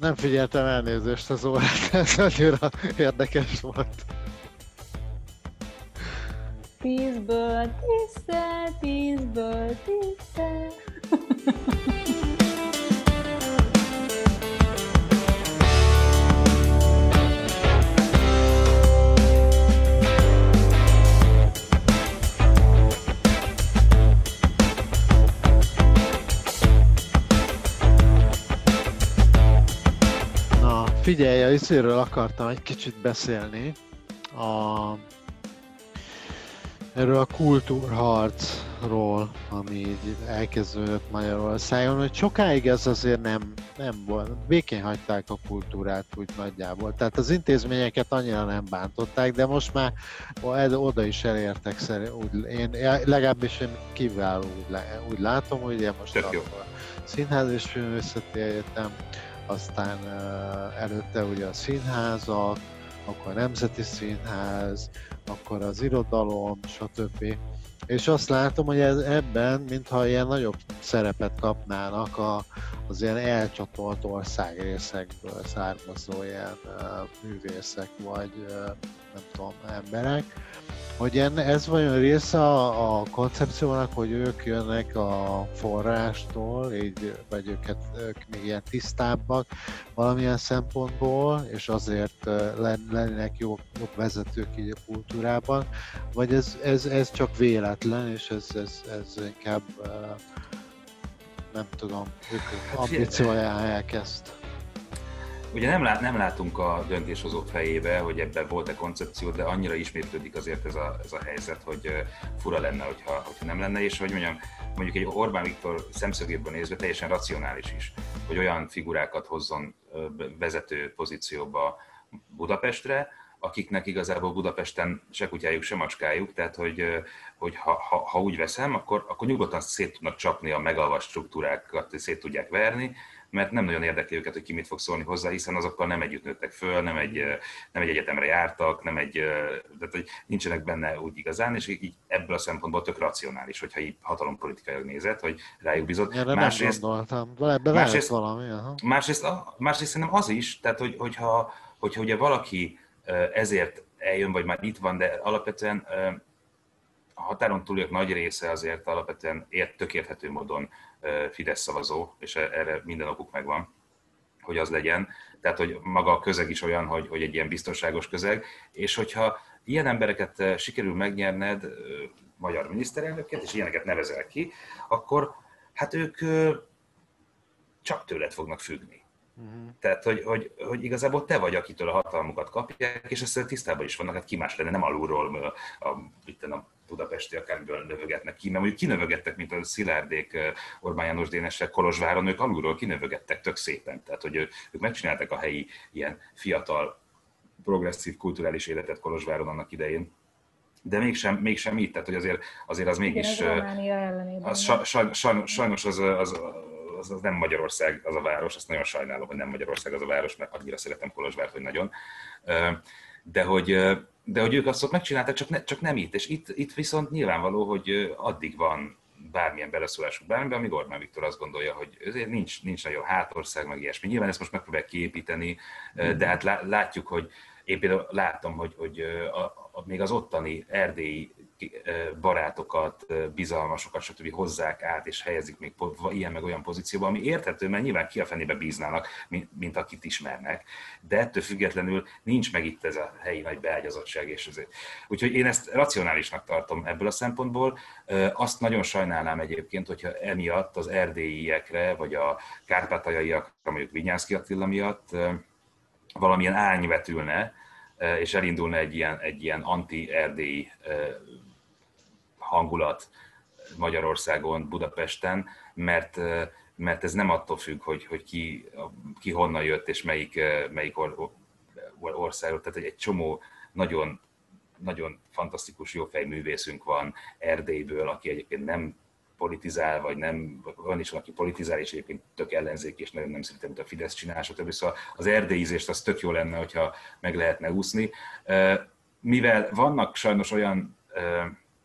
Nem figyeltem elnézést az órát, ez annyira érdekes volt. Tízből tízszer, tízből tízszer. figyelj, a izéről akartam egy kicsit beszélni. A, erről a kultúrharcról, ami így elkezdődött Magyarországon, hogy sokáig ez azért nem, nem volt. Békén hagyták a kultúrát úgy nagyjából. Tehát az intézményeket annyira nem bántották, de most már oda is elértek szerint. Úgy, én, legalábbis én kiváló úgy, úgy látom, hogy most Tök jó. a Színház és Filmvészeti Egyetem, aztán előtte ugye a színházak, akkor a Nemzeti Színház, akkor az irodalom, stb. És azt látom, hogy ez, ebben, mintha ilyen nagyobb szerepet kapnának a, az ilyen elcsatolt országrészekből származó ilyen uh, művészek, vagy uh, nem tudom, emberek. Hogy ez vajon része a, a koncepciónak, hogy ők jönnek a forrástól, így, vagy őket, ők még ilyen tisztábbak valamilyen szempontból, és azért len, lennének jobb, jobb vezetők így a kultúrában, vagy ez, ez, ez csak véletlen, és ez, ez, ez inkább nem tudom, ők ambícióják ezt. Ugye nem, lát, nem látunk a döntéshozók fejébe, hogy ebben volt-e koncepció, de annyira ismétlődik azért ez a, ez a helyzet, hogy fura lenne, hogyha, hogyha nem lenne, és hogy mondjam, mondjuk egy Orbán Viktor szemszögéből nézve teljesen racionális is, hogy olyan figurákat hozzon vezető pozícióba Budapestre, akiknek igazából Budapesten se kutyájuk, se macskájuk, tehát hogy, hogy ha, ha, ha úgy veszem, akkor, akkor nyugodtan szét tudnak csapni a megalvas struktúrákat, szét tudják verni, mert nem nagyon érdekli őket, hogy ki mit fog szólni hozzá, hiszen azokkal nem együtt nőttek föl, nem egy, nem egy egyetemre jártak, nem egy, tehát hogy nincsenek benne úgy igazán, és így ebből a szempontból tök racionális, hogyha így hatalompolitikai nézet, hogy rájuk bizott. Erre másrészt, nem gondoltam, másrészt, valami. Aha. Másrészt, másrészt szerintem az is, tehát hogy, hogyha, hogyha ugye valaki ezért eljön, vagy már itt van, de alapvetően a határon túliak nagy része azért alapvetően ért, tök érthető módon Fidesz szavazó, és e, erre minden okuk megvan, hogy az legyen. Tehát, hogy maga a közeg is olyan, hogy, hogy egy ilyen biztonságos közeg, és hogyha ilyen embereket sikerül megnyerned, magyar miniszterelnöket, és ilyeneket nevezel ki, akkor hát ők csak tőled fognak függni. Uh-huh. Tehát, hogy, hogy, hogy igazából te vagy, akitől a hatalmukat kapják, és ezt tisztában is vannak, hát ki más lenne, nem alulról a, a, a budapesti akármiből növögetnek ki, mert mondjuk kinövögettek, mint a Szilárdék Orbán János Dénesek Kolozsváron, ők alulról kinövögettek tök szépen, tehát hogy ők megcsinálták a helyi ilyen fiatal, progresszív kulturális életet Kolozsváron annak idején, de mégsem, mégsem így, tehát hogy azért, azért az mégis... Az, az sajnos, sajnos az, az, az, az nem Magyarország az a város, azt nagyon sajnálom, hogy nem Magyarország az a város, mert annyira szeretem Kolozsvárt, hogy nagyon. De hogy, de hogy ők azt megcsinálták, csak, ne, csak nem itt. És itt, itt viszont nyilvánvaló, hogy addig van bármilyen beleszólásuk bármiben, amíg Orbán Viktor azt gondolja, hogy ezért nincs, nincs nagyon hátország, meg ilyesmi. Nyilván ezt most megpróbálják kiépíteni, de hát látjuk, hogy én például látom, hogy, hogy a, a, még az ottani erdélyi barátokat, bizalmasokat, stb. hozzák át és helyezik még ilyen meg olyan pozícióba, ami érthető, mert nyilván ki a fenébe bíznának, mint, mint akit ismernek, de ettől függetlenül nincs meg itt ez a helyi nagy beágyazottság. És ezért. Úgyhogy én ezt racionálisnak tartom ebből a szempontból. Azt nagyon sajnálnám egyébként, hogyha emiatt az erdélyiekre, vagy a kárpátaljaiakra, mondjuk Vinyánszki Attila miatt valamilyen árny vetülne, és elindulna egy ilyen, egy ilyen anti-erdélyi hangulat Magyarországon, Budapesten, mert, mert ez nem attól függ, hogy, hogy ki, ki honnan jött és melyik, melyik or, országról. Tehát egy csomó nagyon, nagyon fantasztikus jófejművészünk van Erdélyből, aki egyébként nem politizál, vagy nem, van is aki politizál, és egyébként tök ellenzék, és nagyon nem szerintem, mint a Fidesz csinál, stb. Szóval az erdélyizést az tök jó lenne, hogyha meg lehetne úszni. Mivel vannak sajnos olyan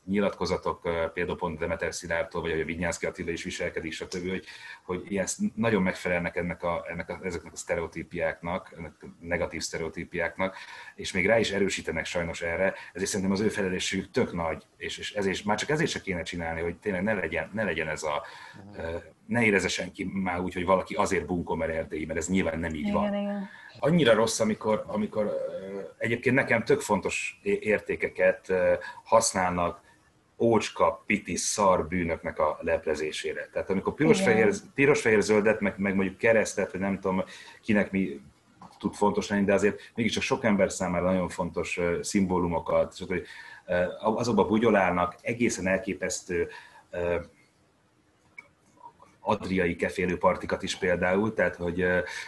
nyilatkozatok, például pont Demeter Szilártól, vagy a Vinyánszki Attila is viselkedik, stb., hogy, hogy ilyen nagyon megfelelnek ennek a, ennek a, ezeknek a sztereotípiáknak, ennek a negatív sztereotípiáknak, és még rá is erősítenek sajnos erre, ezért szerintem az ő felelősségük tök nagy, és, és ezért, már csak ezért se kéne csinálni, hogy tényleg ne legyen, ne legyen ez a, ne érezze senki már úgy, hogy valaki azért bunkol, mert erdélyi, mert ez nyilván nem így Igen, van. igen. Annyira rossz, amikor, amikor ö, egyébként nekem tök fontos értékeket használnak ócska, piti, szar bűnöknek a leplezésére. Tehát amikor piros-fehér, piros-fehér zöldet, meg, meg mondjuk keresztet, vagy nem tudom, kinek mi tud fontos lenni, de azért mégiscsak sok ember számára nagyon fontos ö, szimbólumokat, és hogy ö, azokba bugyolálnak egészen elképesztő ö, adriai kefélő partikat is például, tehát hogy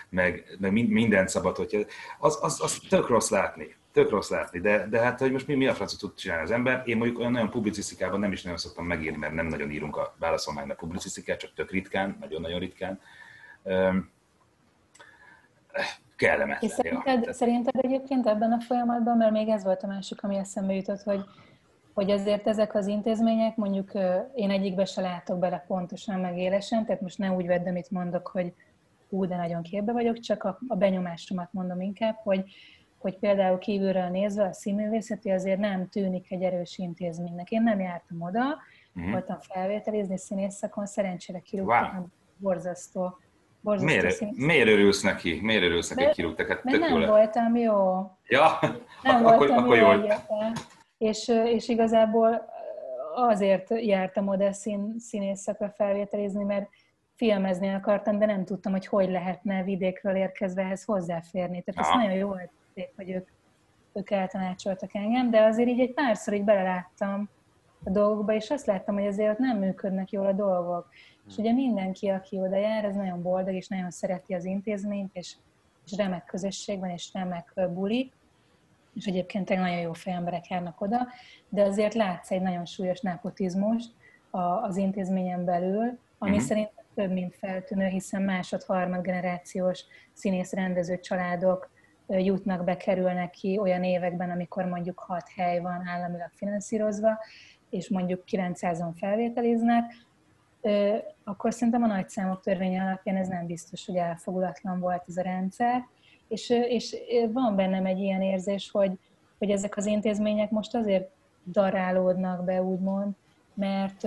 meg, meg min- mindent szabad, hogy az, az, az tök rossz látni. Tök rossz látni, de, de hát, hogy most mi, mi a francot tud csinálni az ember? Én mondjuk olyan nagyon publicisztikában nem is nagyon szoktam megírni, mert nem nagyon írunk a válaszolmánynak publicisztikát, csak tök ritkán, nagyon-nagyon ritkán. Öm, kellemetlen. És szerinted, Ja. szerinted egyébként ebben a folyamatban, mert még ez volt a másik, ami eszembe jutott, hogy, hogy azért ezek az intézmények, mondjuk én egyikbe se látok bele pontosan meg élesen, tehát most ne úgy vedd, amit mondok, hogy hú, de nagyon képbe vagyok, csak a, a benyomásomat mondom inkább, hogy, hogy például kívülről nézve a színművészeti azért nem tűnik egy erős intézménynek. Én nem jártam oda, Mhm. voltam felvételizni színészakon, szerencsére kirúgtak, Wow. borzasztó, borzasztó Miért, miért örülsz neki? Miért örülsz neki, kirúgtak? Hát Mert nem lett. voltam jó. Ja, Nem akkor, voltam akkor jó jó. És, és igazából azért jártam oda szín, színészakra felvételizni, mert filmezni akartam, de nem tudtam, hogy hogy lehetne vidékről érkezve ehhez hozzáférni. Tehát ez nagyon jó tették, hogy ők, ők eltanácsoltak engem, de azért így egy párszor így beleláttam a dolgokba, és azt láttam, hogy azért ott nem működnek jól a dolgok. És ugye mindenki, aki oda jár, az nagyon boldog, és nagyon szereti az intézményt, és, és remek közösség van, és remek bulik, és egyébként tényleg nagyon jó fejemberek járnak oda, de azért látsz egy nagyon súlyos nepotizmust a, az intézményen belül, ami uh-huh. szerintem több, mint feltűnő, hiszen másod-harmad generációs színész-rendező családok ö, jutnak be, kerülnek ki olyan években, amikor mondjuk hat hely van államilag finanszírozva, és mondjuk 900-on felvételiznek, akkor szerintem a nagyszámok törvénye alapján ez nem biztos, hogy elfogulatlan volt ez a rendszer. És, és van bennem egy ilyen érzés, hogy, hogy ezek az intézmények most azért darálódnak be, úgymond, mert,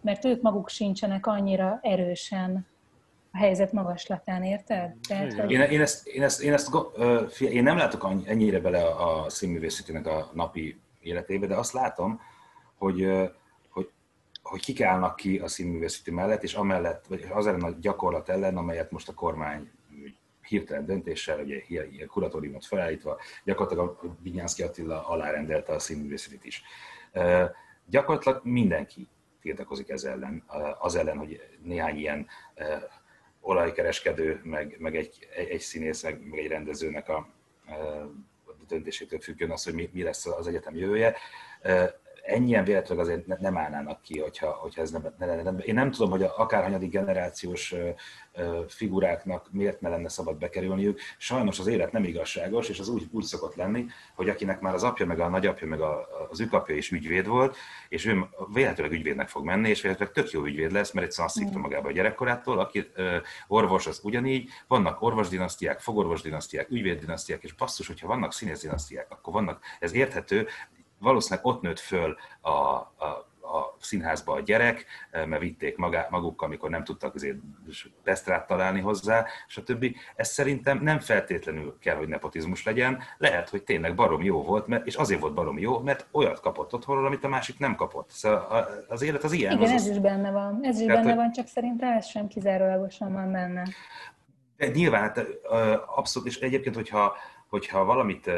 mert ők maguk sincsenek annyira erősen a helyzet magaslatán, érted? Tehát, hogy, Én, én, ezt, én, ezt, én, ezt, én nem látok ennyire bele a, színművészetének a napi életébe, de azt látom, hogy, hogy, hogy kik állnak ki a színművészeti mellett, és amellett, vagy az ellen a gyakorlat ellen, amelyet most a kormány hirtelen döntéssel, ugye ilyen kuratóriumot felállítva, gyakorlatilag a Vinyánszki Attila alárendelte a színművészetit is. Gyakorlatilag mindenki tiltakozik ez ellen, az ellen, hogy néhány ilyen olajkereskedő, meg, meg egy, egy, színész, meg, egy rendezőnek a, a döntésétől függjön az, hogy mi, mi lesz az egyetem jövője. Ennyien véletlenül azért ne- nem állnának ki, hogyha, hogyha ez nem, ne lenne. Én nem tudom, hogy a akárhanyadik generációs figuráknak miért ne lenne szabad bekerülniük. Sajnos az élet nem igazságos, és az úgy, úgy szokott lenni, hogy akinek már az apja, meg a nagyapja, meg a, az ükapja is ügyvéd volt, és ő véletlenül ügyvédnek fog menni, és véletlenül tök jó ügyvéd lesz, mert egy azt szívta magába a gyerekkorától, aki ö, orvos, az ugyanígy, vannak orvosdinasztiák, fogorvosdinasztiák, ügyvéddinasztiák, és basszus, hogyha vannak színészdinasztiák, akkor vannak, ez érthető, valószínűleg ott nőtt föl a, a, a színházba a gyerek, mert vitték magá, magukkal, amikor nem tudtak azért pesztrát találni hozzá, stb. Ez szerintem nem feltétlenül kell, hogy nepotizmus legyen, lehet, hogy tényleg barom jó volt, mert, és azért volt barom jó, mert olyat kapott otthonról, amit a másik nem kapott. Szóval az élet az ilyen. igen, az ez is benne van. Ez is Tehát, benne van, csak szerintem ez sem kizárólagosan van benne. De nyilván, hát, abszolút, és egyébként, hogyha, hogyha valamit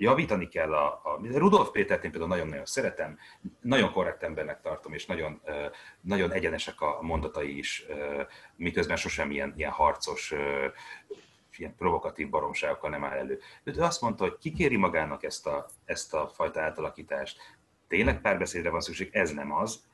javítani kell a, a Rudolf Pétert én például nagyon-nagyon szeretem, nagyon korrekt embernek tartom, és nagyon, nagyon egyenesek a mondatai is, miközben sosem ilyen, ilyen harcos, ilyen provokatív baromságokkal nem áll elő. Ő azt mondta, hogy kikéri magának ezt a, ezt a fajta átalakítást, tényleg párbeszédre van szükség, ez nem az,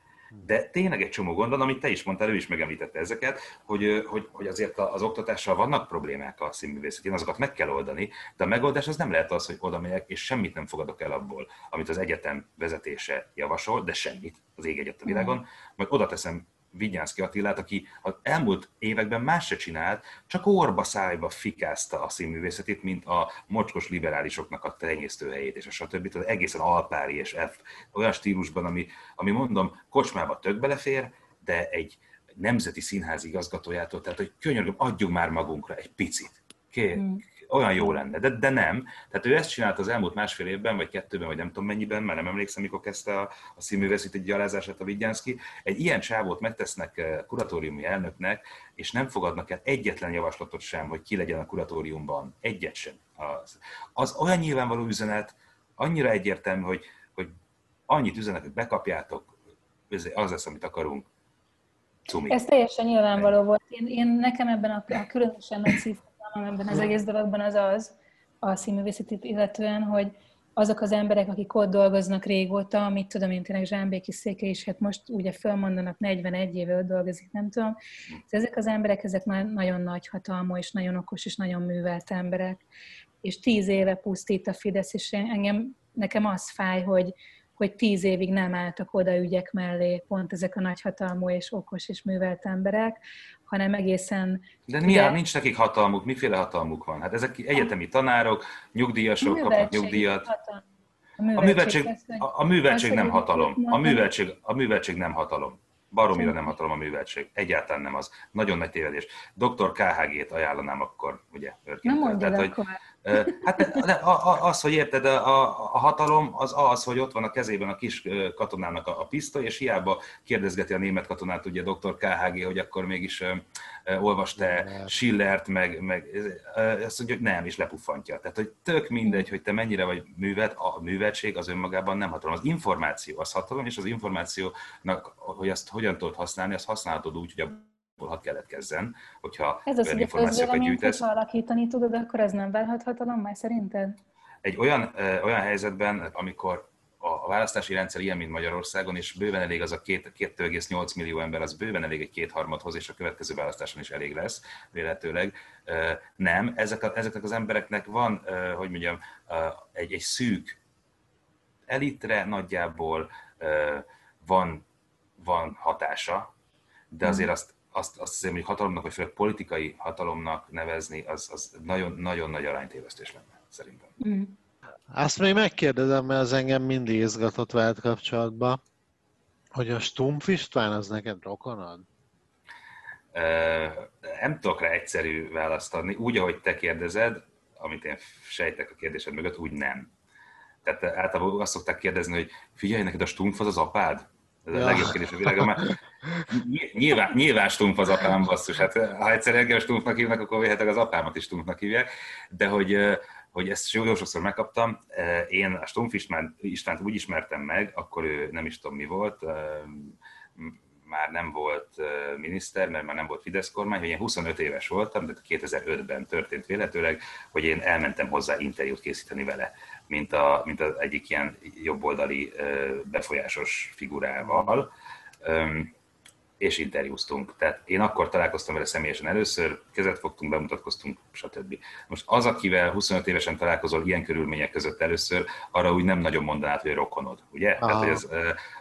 De tényleg egy csomó gond van, amit te is mondtál, ő is megemlítette ezeket, hogy, hogy, hogy azért az oktatással vannak problémák a színművészetén, azokat meg kell oldani, de a megoldás az nem lehet az, hogy oda megyek, és semmit nem fogadok el abból, amit az egyetem vezetése javasol, de semmit az ég egyet a világon, majd oda teszem Vigyánszki Attilát, aki az elmúlt években más se csinált, csak orba szájba fikázta a színművészetét, mint a mocskos liberálisoknak a tenyésztőhelyét, és a stb. Tehát egészen alpári és F, olyan stílusban, ami, ami mondom, kocsmába tök belefér, de egy nemzeti színház igazgatójától, tehát hogy könyörgöm, adjunk már magunkra egy picit. Kér, hmm olyan jó lenne, de, de nem. Tehát ő ezt csinált az elmúlt másfél évben, vagy kettőben, vagy nem tudom mennyiben, már nem emlékszem, mikor kezdte a, a színművészeti gyalázását a Vigyánszki. Egy ilyen csávót megtesznek eh, kuratóriumi elnöknek, és nem fogadnak el egyetlen javaslatot sem, hogy ki legyen a kuratóriumban. Egyet sem. Az, az olyan nyilvánvaló üzenet, annyira egyértelmű, hogy, hogy annyit üzenet, hogy bekapjátok, az lesz, amit akarunk. Cumi. Ez teljesen nyilvánvaló volt. Én, én nekem ebben a, a különösen nagy ebben az egész dologban az az, a színművészetét illetően, hogy azok az emberek, akik ott dolgoznak régóta, amit tudom én tényleg Zsámbéki Széke is, hát most ugye fölmondanak 41 éve ott dolgozik, nem tudom. Ezek az emberek, ezek nagyon nagy hatalmú, és nagyon okos, és nagyon művelt emberek. És tíz éve pusztít a Fidesz, és engem, nekem az fáj, hogy, hogy tíz évig nem álltak oda ügyek mellé pont ezek a nagyhatalmú és okos és művelt emberek, hanem egészen... De mi ugye... nincs nekik hatalmuk? Miféle hatalmuk van? Hát ezek egyetemi tanárok, nyugdíjasok kapnak nyugdíjat. A műveltség, a, a műveltség nem hatalom. A műveltség, a műveltség nem hatalom. Baromira nem hatalom a műveltség. Egyáltalán nem az. Nagyon nagy tévedés. Dr. KHG-t ajánlanám akkor, ugye? Nem mondja Tehát, hogy, Hát az, hogy érted, a, a hatalom az az, hogy ott van a kezében a kis katonának a, a pisztoly, és hiába kérdezgeti a német katonát, ugye dr. KHG, hogy akkor mégis olvasta Schillert, meg, meg azt mondja, hogy nem, és lepuffantja. Tehát, hogy tök mindegy, hogy te mennyire vagy művet, a műveltség az önmagában nem hatalom. Az információ az hatalom, és az információnak, hogy azt hogyan tudod használni, azt használhatod úgy, hogy a hadd keletkezzen, hogyha ez az, információkat gyűjtesz. Ha alakítani tudod, akkor ez nem válhat hatalom már szerinted? Egy olyan, ö, olyan helyzetben, amikor a választási rendszer ilyen, mint Magyarországon, és bőven elég az a 2,8 millió ember, az bőven elég egy kétharmadhoz, és a következő választáson is elég lesz, véletőleg. Nem, ezek a, ezeknek az embereknek van, hogy mondjam, egy, egy szűk elitre nagyjából van, van hatása, de azért azt azt, azt hiszem, hogy hatalomnak, vagy főleg politikai hatalomnak nevezni, az, az nagyon, nagyon nagy aránytévesztés lenne, szerintem. Mm. Azt még megkérdezem, mert az engem mindig izgatott veled kapcsolatban, hogy a Stumpf István az neked rokonod? Nem tudok rá egyszerű választ adni. Úgy, ahogy te kérdezed, amit én sejtek a kérdésed mögött, úgy nem. Tehát általában azt szokták kérdezni, hogy figyelj, neked a Stumpf az az apád? Ez a ja. legjobb kérdés a világon, mert nyilván, nyilván stumpf az apám basszus. Hát ha egyszer engem stumpfnak hívnak, akkor véhetek az apámat is stumpfnak hívják. De hogy, hogy ezt jó sokszor megkaptam, én a Stumpf István, Istvánt úgy ismertem meg, akkor ő nem is tudom mi volt, már nem volt miniszter, mert már nem volt Fidesz kormány, hogy én 25 éves voltam, de 2005-ben történt véletőleg, hogy én elmentem hozzá interjút készíteni vele, mint, a, mint az egyik ilyen jobboldali befolyásos figurával és interjúztunk. Tehát én akkor találkoztam vele személyesen először, kezet fogtunk, bemutatkoztunk, stb. Most az, akivel 25 évesen találkozol ilyen körülmények között először, arra úgy nem nagyon mondanád, hogy rokonod, ugye? Aha. Tehát, hogy az,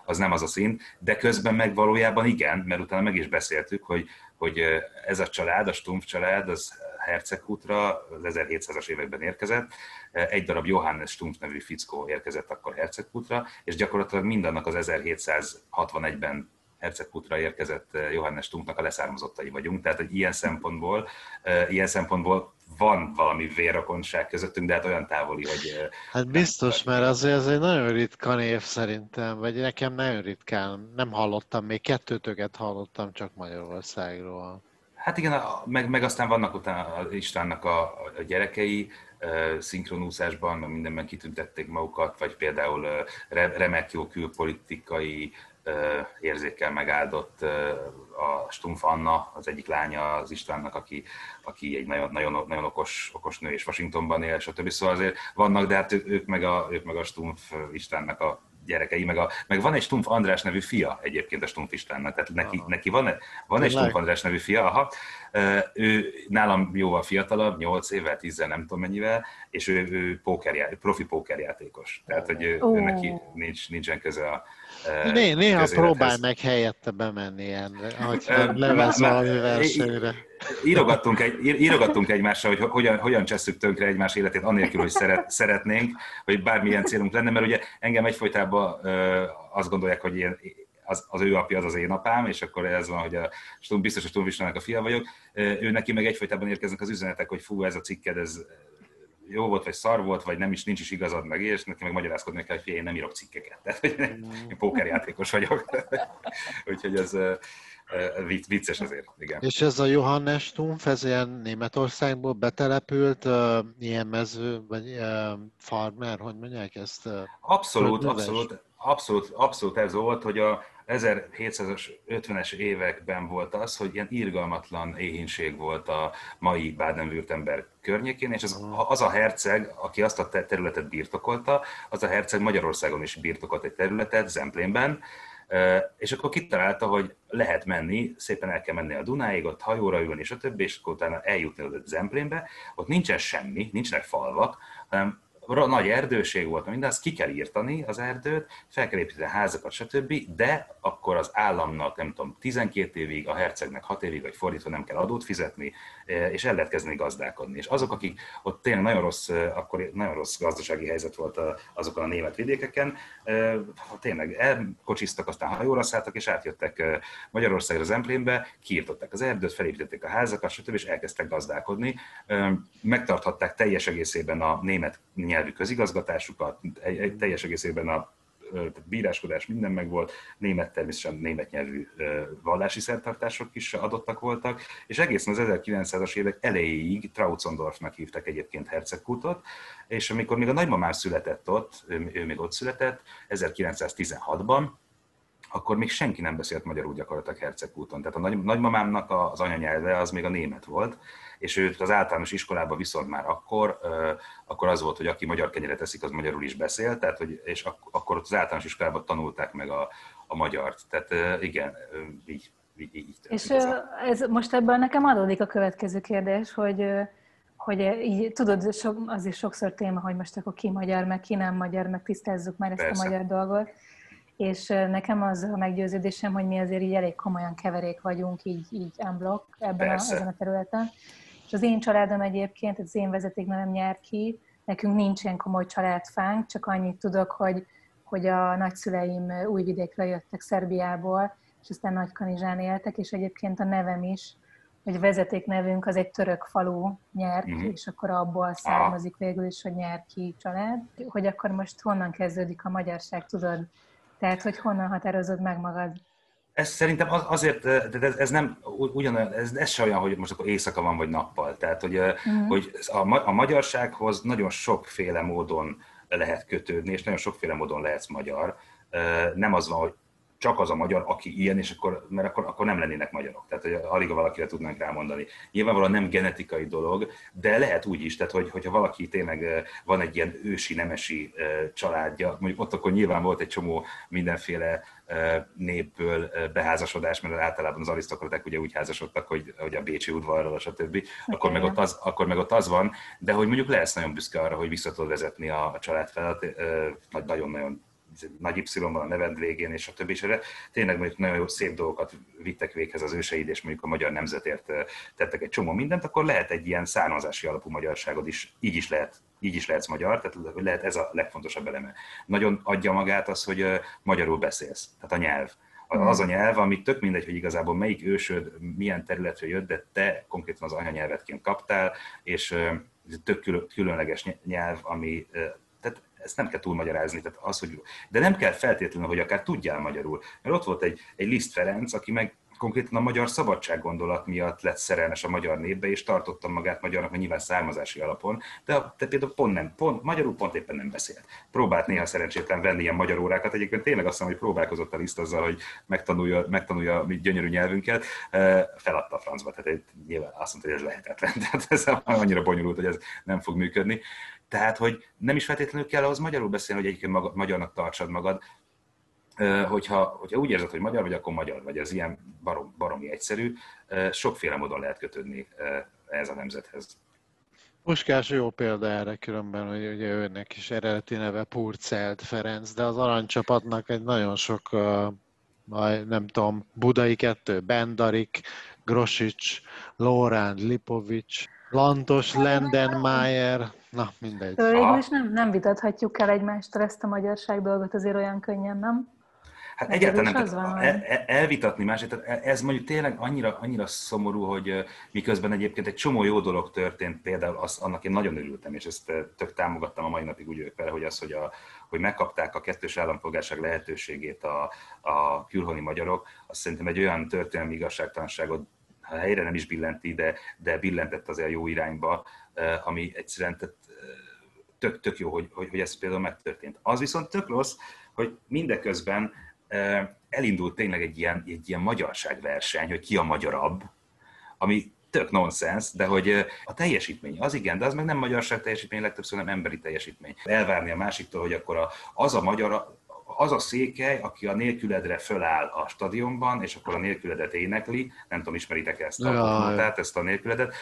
az nem az a szint, de közben meg valójában igen, mert utána meg is beszéltük, hogy, hogy ez a család, a Stumpf család, az Hercegútra az 1700-as években érkezett, egy darab Johannes Stumpf nevű fickó érkezett akkor Hercegútra, és gyakorlatilag mindannak az 1761-ben Hercegputra érkezett Johannes Stumpnak a leszármazottai vagyunk, tehát hogy ilyen szempontból, eh, ilyen szempontból van valami vérakonság közöttünk, de hát olyan távoli, hogy... Eh, hát biztos, mert azért ez egy nagyon ritka név szerintem, vagy nekem nagyon ritkán, nem hallottam, még kettőtöket hallottam csak Magyarországról. Hát igen, meg, meg aztán vannak utána Istvánnak a, a gyerekei, szinkronúszásban, meg mindenben kitüntették magukat, vagy például remek jó külpolitikai érzékel megáldott a Stumpf Anna, az egyik lánya az Istvánnak, aki, aki egy nagyon, nagyon, nagyon okos, okos nő, és Washingtonban él, stb. Szóval azért vannak, de hát ők meg a, ők meg a Stumpf Istvánnak a gyerekei, meg, a, meg van egy Stumpf András nevű fia egyébként a Stumpf Istvánnak, tehát neki, neki van, van egy Stumpf András nevű fia, aha, ő nálam jóval fiatalabb, 8 évvel, 10 nem tudom mennyivel, és ő, ő pókerjá, profi pókerjátékos. Tehát, hogy ő, oh. ő neki nincs, nincsen köze a Né, néha próbálj meg helyette bemenni ilyen, hogy levesz valami versenyre. Írogattunk, egy, írogattunk egymásra, hogy hogyan, hogyan csesszük tönkre egymás életét, anélkül, hogy szeret, szeretnénk, hogy bármilyen célunk lenne, mert ugye engem egyfolytában azt gondolják, hogy ilyen, az, az ő apja az az én apám, és akkor ez van, hogy a, biztos, hogy Stumvisnának a fia vagyok. Ő neki meg egyfolytában érkeznek az üzenetek, hogy fú, ez a cikked, ez jó volt, vagy szar volt, vagy nem is, nincs is igazad meg, és neki meg magyarázkodni kell, hogy én nem írok cikkeket. Tehát, hogy én pókerjátékos vagyok. Úgyhogy ez vicces azért, igen. És ez a Johannes Stumpf, ez ilyen Németországból betelepült ilyen mező, vagy farmer, hogy mondják ezt? Abszolút, abszolút, abszolút, abszolút ez volt, hogy a 1750-es években volt az, hogy ilyen irgalmatlan éhínség volt a mai Baden-Württemberg környékén, és az, az a herceg, aki azt a területet birtokolta, az a herceg Magyarországon is birtokolt egy területet, Zemplénben, és akkor kitalálta, hogy lehet menni, szépen el kell menni a Dunáig, ott hajóra ülni, és a többi, és akkor utána eljutni oda Zemplénbe, ott nincsen semmi, nincsenek falvak, hanem nagy erdőség volt, minden, azt ki kell írtani az erdőt, fel kell építeni házakat, stb., de akkor az államnak, nem tudom, 12 évig, a hercegnek 6 évig, vagy fordítva nem kell adót fizetni, és el lehet kezdeni gazdálkodni. És azok, akik ott tényleg nagyon rossz, eh, akkor nagyon rossz gazdasági helyzet volt azokon a német vidékeken, eh, tényleg elkocsiztak, aztán hajóra szálltak, és átjöttek Magyarországra, Zemplénbe, kiírtották az erdőt, felépítették a házakat, stb., és elkezdtek gazdálkodni. Megtarthatták teljes egészében a német nyelvű közigazgatásukat, teljes egészében a bíráskodás minden megvolt, német természetesen német nyelvű vallási szertartások is adottak voltak, és egészen az 1900-as évek elejéig Trautzondorfnak hívtak egyébként Hercegkutot, és amikor még a nagymamám született ott, ő, ő még ott született, 1916-ban, akkor még senki nem beszélt magyarul gyakorlatilag Hercegkúton. Tehát a nagy, nagymamámnak az anyanyelve az még a német volt, és őt az általános iskolában viszont már akkor, akkor az volt, hogy aki magyar kenyeret eszik, az magyarul is beszél, tehát, hogy, és ak- akkor ott az általános iskolában tanulták meg a, a magyart. Tehát igen, így, így, így És ez most ebből nekem adódik a következő kérdés, hogy hogy így, tudod, so, az is sokszor téma, hogy most akkor ki magyar, meg ki nem magyar, meg tisztázzuk már ezt Persze. a magyar dolgot. És nekem az a meggyőződésem, hogy mi azért így elég komolyan keverék vagyunk, így, így unblock ebben a, ezen a területen. És az én családom egyébként, az én vezetéknevem nyer ki, nekünk nincsen komoly családfánk, csak annyit tudok, hogy, hogy a nagyszüleim újvidékre jöttek Szerbiából, és aztán Nagykanizsán éltek, és egyébként a nevem is, hogy vezetéknevünk az egy török falu nyert, uh-huh. és akkor abból származik végül is, hogy ki család. Hogy akkor most honnan kezdődik a magyarság, tudod? Tehát, hogy honnan határozod meg magad? Ez szerintem az, azért, de ez, ez nem ugyanolyan, ez, ez se olyan, hogy most akkor éjszaka van, vagy nappal. Tehát, hogy, uh-huh. hogy a, a magyarsághoz nagyon sokféle módon lehet kötődni, és nagyon sokféle módon lehetsz magyar. Nem az van, hogy csak az a magyar, aki ilyen, és akkor, mert akkor, akkor nem lennének magyarok. Tehát, hogy alig valakire tudnánk rámondani. Nyilvánvalóan nem genetikai dolog, de lehet úgy is, tehát, hogy, hogyha valaki tényleg van egy ilyen ősi, nemesi családja, mondjuk ott akkor nyilván volt egy csomó mindenféle népből beházasodás, mert általában az arisztokraták ugye úgy házasodtak, hogy, hogy a Bécsi udvarral, stb. Akkor meg, ott az, akkor meg ott az van, de hogy mondjuk lesz nagyon büszke arra, hogy vissza tud vezetni a, a családfelet, nagyon-nagyon nagy Y van a neved végén, és a többi, és erre tényleg mondjuk nagyon jó, szép dolgokat vittek véghez az őseid, és mondjuk a magyar nemzetért tettek egy csomó mindent, akkor lehet egy ilyen származási alapú magyarságod is, így is lehet így is lehetsz magyar, tehát lehet ez a legfontosabb eleme. Nagyon adja magát az, hogy magyarul beszélsz, tehát a nyelv. Mm. Az a nyelv, amit tök mindegy, hogy igazából melyik ősöd milyen területről jött, de te konkrétan az anyanyelvetként kaptál, és tök különleges nyelv, ami ezt nem kell túlmagyarázni, tehát az, hogy, de nem kell feltétlenül, hogy akár tudjál magyarul. Mert ott volt egy, egy Liszt Ferenc, aki meg konkrétan a magyar szabadsággondolat miatt lett szerelmes a magyar népbe, és tartotta magát magyarnak, mert nyilván származási alapon, de te például pont nem, pont, magyarul pont éppen nem beszélt. Próbált néha szerencsétlen venni ilyen magyar órákat, egyébként tényleg azt mondom, hogy próbálkozott a liszt azzal, hogy megtanulja, megtanulja a mi gyönyörű nyelvünket, feladta a francba, tehát nyilván azt mondta, hogy ez lehetetlen, tehát ez annyira bonyolult, hogy ez nem fog működni. Tehát, hogy nem is feltétlenül kell ahhoz magyarul beszélni, hogy egyébként magyarnak tartsad magad, hogyha, hogyha úgy érzed, hogy magyar vagy, akkor magyar vagy. Ez ilyen barom, baromi egyszerű. Sokféle módon lehet kötődni ez a nemzethez. Puskás jó példa erre különben, hogy ugye őnek is eredeti neve Purcelt Ferenc, de az aranycsapatnak egy nagyon sok, nem tudom, Budai kettő, Bendarik, Grosics, Lórán, Lipovics, Lantos, Lendenmayer, na mindegy. Végül is nem, nem vitathatjuk el egymástól ezt a magyarság dolgot azért olyan könnyen, nem? Hát Neked egyáltalán nem, van, el, el, elvitatni másért, tehát ez mondjuk tényleg annyira, annyira szomorú, hogy miközben egyébként egy csomó jó dolog történt, például az, annak én nagyon örültem, és ezt tök támogattam a mai napig úgy vele, hogy az, hogy, a, hogy megkapták a kettős állampolgárság lehetőségét a, a külhoni magyarok, azt szerintem egy olyan történelmi igazságtalanságot ha helyre nem is billenti, de, de billentett azért a jó irányba, ami egyszerűen tehát, tök, tök jó, hogy, hogy, hogy ez például megtörtént. Az viszont tök rossz, hogy mindeközben elindult tényleg egy ilyen, egy ilyen magyarságverseny, hogy ki a magyarabb, ami tök nonsens, de hogy a teljesítmény, az igen, de az meg nem magyarság teljesítmény, legtöbbször nem emberi teljesítmény. Elvárni a másiktól, hogy akkor az a magyar, az a székely, aki a nélküledre föláll a stadionban, és akkor a nélküledet énekli, nem tudom, ismeritek ezt a mondatát, ezt a nélküledet,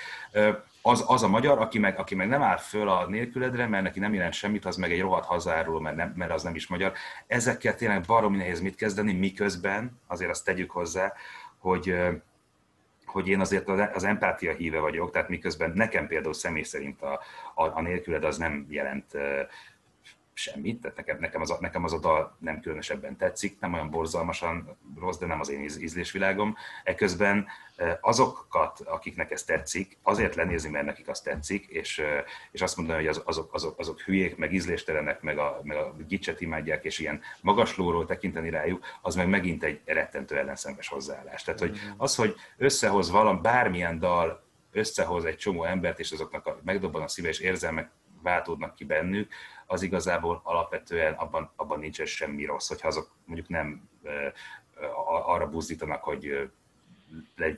az, az a magyar, aki meg, aki meg nem áll föl a nélküledre, mert neki nem jelent semmit, az meg egy rohadt hazáról, mert, nem, mert az nem is magyar. Ezekkel tényleg baromi nehéz mit kezdeni, miközben, azért azt tegyük hozzá, hogy hogy én azért az empátia híve vagyok, tehát miközben nekem például személy szerint a, a, a nélküled az nem jelent semmit, tehát nekem, nekem, az a, nekem az a dal nem különösebben tetszik, nem olyan borzalmasan rossz, de nem az én íz, ízlésvilágom. Eközben azokat, akiknek ez tetszik, azért lenézni, mert nekik az tetszik, és, és azt mondani, hogy az, azok, azok, azok hülyék, meg ízléstelenek, meg a, meg a gicset imádják, és ilyen magaslóról tekinteni rájuk, az meg megint egy rettentő ellenszenves hozzáállás. Tehát, hogy az, hogy összehoz valam, bármilyen dal összehoz egy csomó embert, és azoknak a, megdobban a szíve, és érzelmek váltódnak ki bennük, az igazából alapvetően abban, abban nincsen semmi rossz, hogyha azok mondjuk nem arra buzdítanak, hogy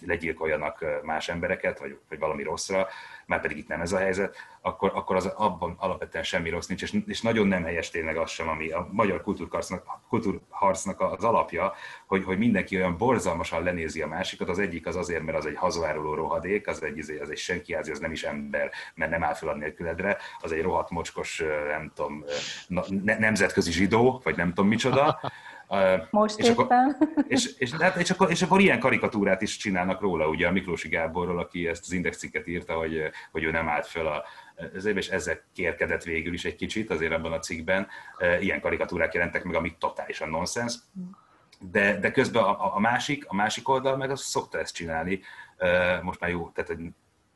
legyilkoljanak más embereket, vagy, vagy valami rosszra, már pedig itt nem ez a helyzet, akkor, akkor az abban alapvetően semmi rossz nincs, és, és nagyon nem helyes tényleg az sem, ami a magyar kultúrharcnak, kultúrharcnak az alapja, hogy, hogy mindenki olyan borzalmasan lenézi a másikat, az egyik az azért, mert az egy hazaváruló rohadék, az egy, izé, az egy senkiházi, az nem is ember, mert nem áll fel a nélküledre, az egy rohadt mocskos, nem tudom, nemzetközi zsidó, vagy nem tudom micsoda, most és éppen. Akkor, és, és, hát, és, akkor, és akkor ilyen karikatúrát is csinálnak róla, ugye a Miklósi Gáborról, aki ezt az index cikket írta, hogy, hogy ő nem állt föl a, ezért, és ezzel kérkedett végül is egy kicsit azért ebben a cikkben. Ilyen karikatúrák jelentek meg, amik totálisan nonsens. De, de közben a, a, másik, a másik oldal meg az szokta ezt csinálni. Most már jó, tehát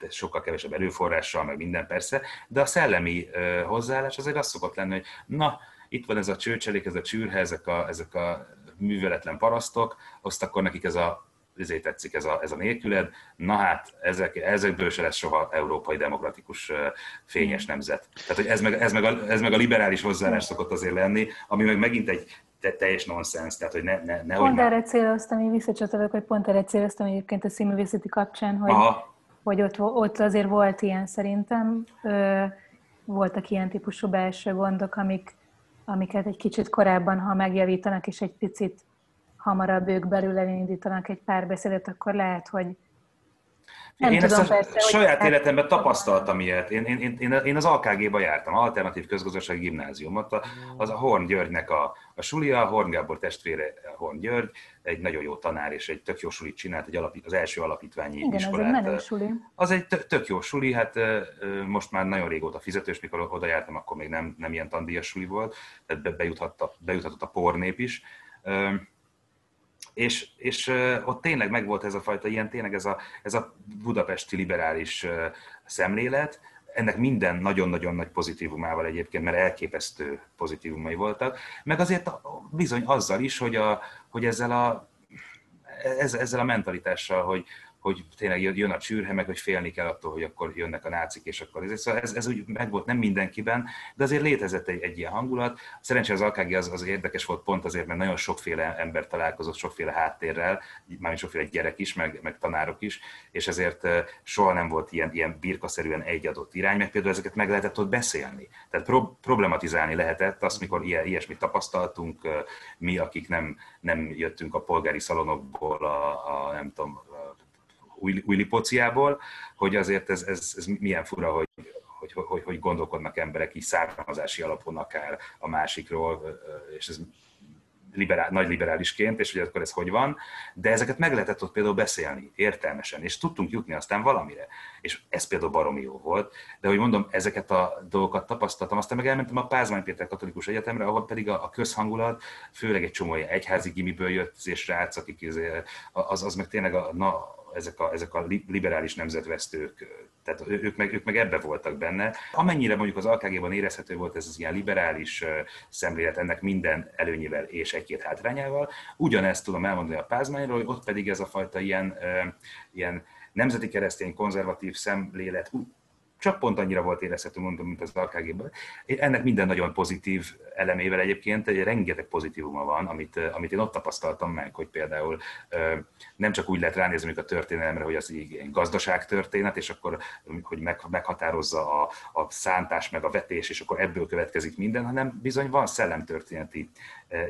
sokkal kevesebb erőforrással, meg minden persze, de a szellemi hozzáállás azért az szokott lenni, hogy na, itt van ez a csőcselék, ez a csűrhe, ezek a, ezek a műveletlen parasztok, azt akkor nekik ez a ezért tetszik ez a, ez a nélküled. Na hát, ezek, ezekből se lesz soha európai demokratikus fényes nemzet. Tehát, hogy ez meg, ez meg, a, ez meg a liberális hozzáállás szokott azért lenni, ami meg megint egy te, teljes nonsens, tehát hogy ne, ne, ne Pont már... erre céloztam, én visszacsatolok, hogy pont erre céloztam egyébként a színművészeti kapcsán, hogy, hogy ott, ott azért volt ilyen szerintem, ö, voltak ilyen típusú belső gondok, amik, amiket egy kicsit korábban, ha megjavítanak, és egy picit hamarabb ők belül elindítanak egy párbeszédet, akkor lehet, hogy nem én tudom, ezt persze, saját életemben tapasztaltam ilyet. Én, én, én, én az AKG-ba jártam, Alternatív Közgazdasági Gimnáziumot. Az a Horn Györgynek a, a sulia, Horn Gábor testvére Horn György, egy nagyon jó tanár, és egy tök jó sulit csinált, egy alapít, az első alapítványi Igen, iskolát. Ez egy suli. Az egy tök jó suli, hát most már nagyon régóta fizetős, mikor oda jártam, akkor még nem, nem ilyen tandíjas suli volt, tehát bejuthatta, bejuthatott a pornép is és, és ott tényleg megvolt ez a fajta ilyen, tényleg ez a, ez a budapesti liberális szemlélet, ennek minden nagyon-nagyon nagy pozitívumával egyébként, mert elképesztő pozitívumai voltak, meg azért bizony azzal is, hogy, a, hogy ezzel a ezzel a mentalitással, hogy, hogy tényleg jön a csűrhe, meg hogy félni kell attól, hogy akkor jönnek a nácik, és akkor ez, szóval ez, ez úgy meg volt nem mindenkiben, de azért létezett egy, egy ilyen hangulat. Szerencsére az AKG az, az érdekes volt pont azért, mert nagyon sokféle ember találkozott, sokféle háttérrel, mármint sokféle gyerek is, meg, meg tanárok is, és ezért soha nem volt ilyen, ilyen birkaszerűen egy adott irány, meg például ezeket meg lehetett ott beszélni. Tehát pro, problematizálni lehetett azt, mikor ilyen, ilyesmit tapasztaltunk, mi, akik nem, nem jöttünk a polgári szalonokból, a, a nem tudom, új, lipóciából, hogy azért ez, ez, ez milyen fura, hogy, hogy, hogy, hogy gondolkodnak emberek így származási alapon akár a másikról, és ez liberál, nagy liberálisként, és hogy akkor ez hogy van, de ezeket meg lehetett ott például beszélni értelmesen, és tudtunk jutni aztán valamire. És ez például baromi jó volt, de hogy mondom, ezeket a dolgokat tapasztaltam, aztán meg elmentem a Pázmány Péter Katolikus Egyetemre, ahol pedig a, a közhangulat, főleg egy csomó egyházi gimiből jött, és rác, akik az, az meg tényleg a, na, ezek a, ezek a liberális nemzetvesztők, tehát ők meg, ők meg ebbe voltak benne. Amennyire mondjuk az alkágéban érezhető volt ez az ilyen liberális szemlélet, ennek minden előnyével és egy-két hátrányával, ugyanezt tudom elmondani a Pázmányról, hogy ott pedig ez a fajta ilyen, ilyen nemzeti keresztény konzervatív szemlélet csak pont annyira volt érezhető, mondom, mint az AKG-ben. Ennek minden nagyon pozitív elemével egyébként egy rengeteg pozitívuma van, amit, amit én ott tapasztaltam meg, hogy például nem csak úgy lehet ránézni, a történelemre, hogy az egy gazdaságtörténet, és akkor hogy meghatározza a, a szántás meg a vetés, és akkor ebből következik minden, hanem bizony van szellemtörténeti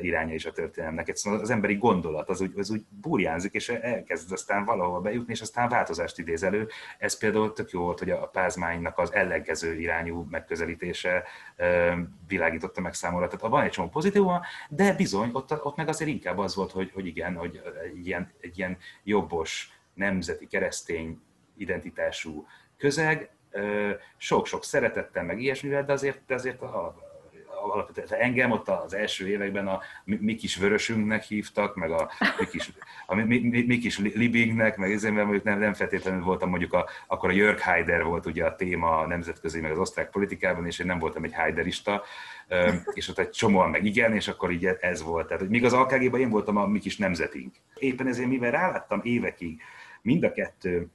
iránya is a történelemnek. Egyszerűen az emberi gondolat az úgy, az úgy burjánzik, és elkezd aztán valahol bejutni, és aztán változást idéz elő. Ez például tök jó volt, hogy a pázmánynak az ellenkező irányú megközelítése világította meg számomra. Tehát van egy csomó pozitívuma, de bizony, ott, ott meg azért inkább az volt, hogy, hogy igen, hogy egy ilyen, egy ilyen jobbos, nemzeti, keresztény identitású közeg, sok-sok szeretettel, meg ilyesmivel, de azért, de azért a, alapvetően engem ott az első években a mi kis vörösünknek hívtak, meg a mi kis, a mi, mi, mi kis libingnek, meg ezért, mert mondjuk nem, nem feltétlenül voltam mondjuk, a, akkor a Jörg Haider volt ugye a téma a nemzetközi, meg az osztrák politikában, és én nem voltam egy Haiderista, és ott egy csomóan meg igen, és akkor így ez volt. Tehát, hogy míg az alkg én voltam a mi kis nemzetünk. Éppen ezért, mivel ráláttam évekig mind a kettő,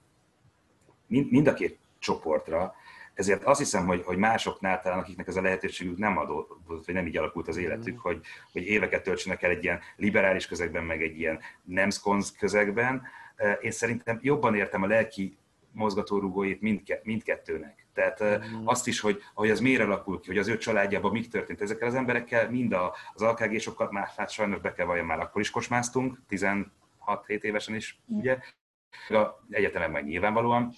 mind, mind a két csoportra, ezért azt hiszem, hogy, hogy másoknál talán, akiknek ez a lehetőségük nem adott, vagy nem így alakult az életük, mm. hogy, hogy éveket töltsenek el egy ilyen liberális közegben, meg egy ilyen nemszkonz közegben. Én szerintem jobban értem a lelki mozgatórugóit mindke, mindkettőnek. Tehát mm. azt is, hogy, hogy az miért alakul ki, hogy az ő családjában mik történt. Ezekkel az emberekkel mind a, az alkágésokat már hát sajnos be kell valljam, már akkor is kosmáztunk, 16-7 évesen is, ugye. A egyetemen meg nyilvánvalóan,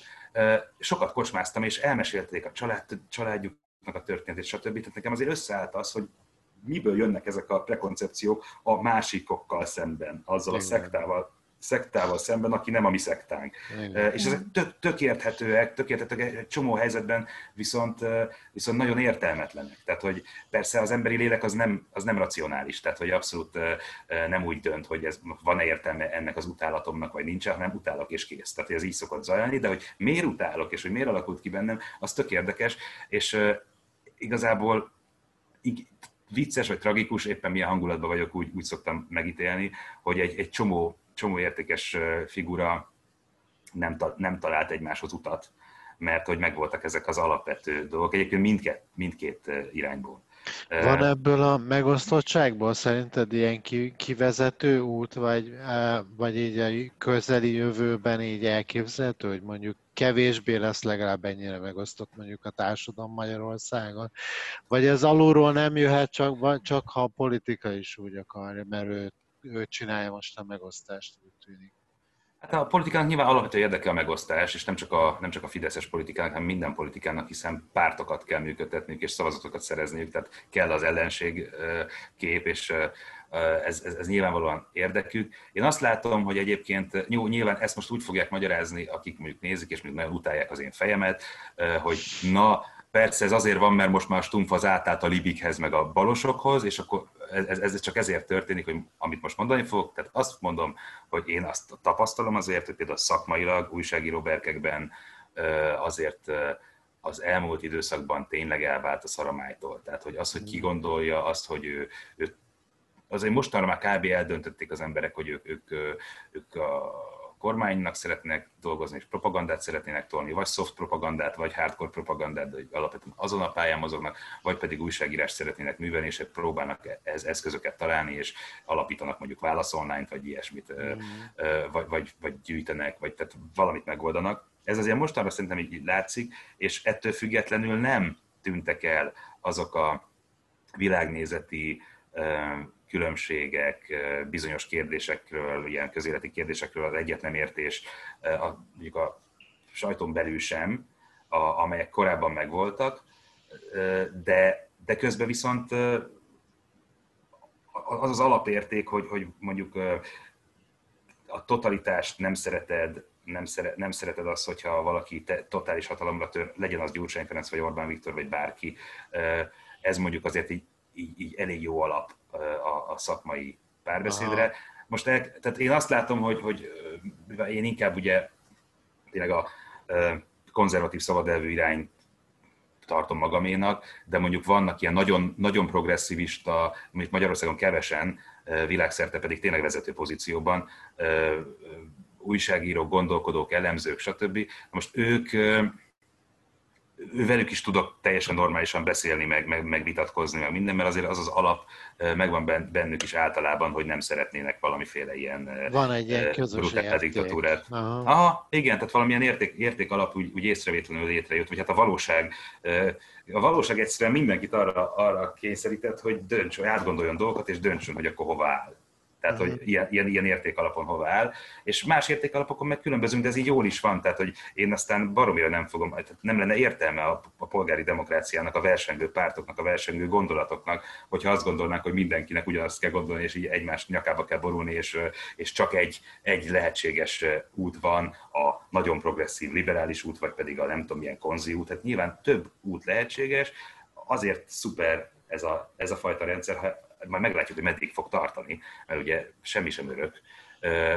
sokat kocsmáztam, és elmesélték a család, családjuknak a történetét, stb. Tehát nekem azért összeállt az, hogy miből jönnek ezek a prekoncepciók a másikokkal szemben, azzal a szektával, szektával szemben, aki nem a mi szektánk. Igen. És ezek tök, tök érthetőek, tök érthetőek, egy csomó helyzetben viszont, viszont nagyon értelmetlenek. Tehát, hogy persze az emberi lélek az nem, az nem racionális, tehát, hogy abszolút nem úgy dönt, hogy ez van-e értelme ennek az utálatomnak, vagy nincs, hanem utálok és kész. Tehát, hogy ez így szokott zajlani, de hogy miért utálok, és hogy miért alakult ki bennem, az tök érdekes, és igazából vicces vagy tragikus, éppen milyen hangulatban vagyok, úgy, úgy szoktam megítélni, hogy egy, egy csomó csomó értékes figura nem, ta, nem talált egymáshoz utat, mert hogy megvoltak ezek az alapvető dolgok, egyébként mindkét, mindkét irányból. Van ebből a megosztottságból szerinted ilyen kivezető út, vagy, vagy így a közeli jövőben így elképzelhető, hogy mondjuk kevésbé lesz legalább ennyire megosztott mondjuk a társadalom Magyarországon? Vagy ez alulról nem jöhet, csak, csak ha a politika is úgy akarja, mert ő ő csinálja most a megosztást, úgy tűnik. Hát a politikának nyilván alapvető érdeke a megosztás, és nem csak a, nem csak a fideszes politikának, hanem minden politikának, hiszen pártokat kell működtetniük, és szavazatokat szerezniük, tehát kell az ellenség kép, és ez, ez, ez nyilvánvalóan érdekük. Én azt látom, hogy egyébként nyilván ezt most úgy fogják magyarázni, akik mondjuk nézik, és mondjuk nagyon utálják az én fejemet, hogy na, Persze ez azért van, mert most már a az átállt a Libikhez, meg a balosokhoz, és akkor ez, ez csak ezért történik, hogy amit most mondani fogok, tehát azt mondom, hogy én azt tapasztalom azért, hogy például szakmailag, újságíró berkekben azért az elmúlt időszakban tényleg elvált a szaramájtól. Tehát, hogy az, hogy ki gondolja azt, hogy ő, ő azért mostanra már kb. eldöntötték az emberek, hogy ők, ők, ők a kormánynak szeretnének dolgozni, és propagandát szeretnének tolni, vagy soft propagandát, vagy hardcore propagandát, de alapvetően azon a pályán mozognak, vagy pedig újságírást szeretnének művelni, és próbálnak ez eszközöket találni, és alapítanak mondjuk válasz online vagy ilyesmit, mm. vagy, vagy, vagy gyűjtenek, vagy tehát valamit megoldanak. Ez azért mostanra szerintem így látszik, és ettől függetlenül nem tűntek el azok a világnézeti különbségek, bizonyos kérdésekről, ilyen közéleti kérdésekről az egyet nem értés, a, mondjuk a sajton belül sem, a, amelyek korábban megvoltak, de, de közben viszont az az alapérték, hogy, hogy mondjuk a totalitást nem szereted, nem, szeret, nem szereted azt, hogyha valaki te, totális hatalomra tör, legyen az Gyurcsány Ferenc, vagy Orbán Viktor, vagy bárki. Ez mondjuk azért így, így, így elég jó alap a, a szakmai párbeszédre. Aha. Most el, tehát én azt látom, hogy, hogy én inkább ugye tényleg a konzervatív szabadelvű irány tartom magaménak, de mondjuk vannak ilyen nagyon, nagyon progresszivista, amit Magyarországon kevesen, világszerte pedig tényleg vezető pozícióban, újságírók, gondolkodók, elemzők, stb. Most ők velük is tudok teljesen normálisan beszélni, meg, meg, meg vitatkozni, meg minden, mert azért az az alap megvan bennük is általában, hogy nem szeretnének valamiféle ilyen, Van egy ilyen közös diktatúrát. Aha. Aha, igen, tehát valamilyen érték, érték alap úgy, úgy észrevétlenül létrejött, vagy hát a valóság, a valóság egyszerűen mindenkit arra, arra kényszerített, hogy döntsön, átgondoljon dolgokat, és döntsön, hogy akkor hova áll. Tehát, hogy ilyen, ilyen, ilyen értékalapon hova áll. És más értékalapokon meg különbözünk, de ez így jól is van. Tehát, hogy én aztán baromira nem fogom, tehát nem lenne értelme a, a polgári demokráciának, a versengő pártoknak, a versengő gondolatoknak, hogyha azt gondolnánk, hogy mindenkinek ugyanazt kell gondolni, és így egymás nyakába kell borulni, és, és csak egy, egy lehetséges út van, a nagyon progresszív liberális út, vagy pedig a nem tudom milyen konzi út. Tehát nyilván több út lehetséges, azért szuper ez a, ez a fajta rendszer, ha majd meglátjuk, hogy meddig fog tartani, mert ugye semmi sem örök.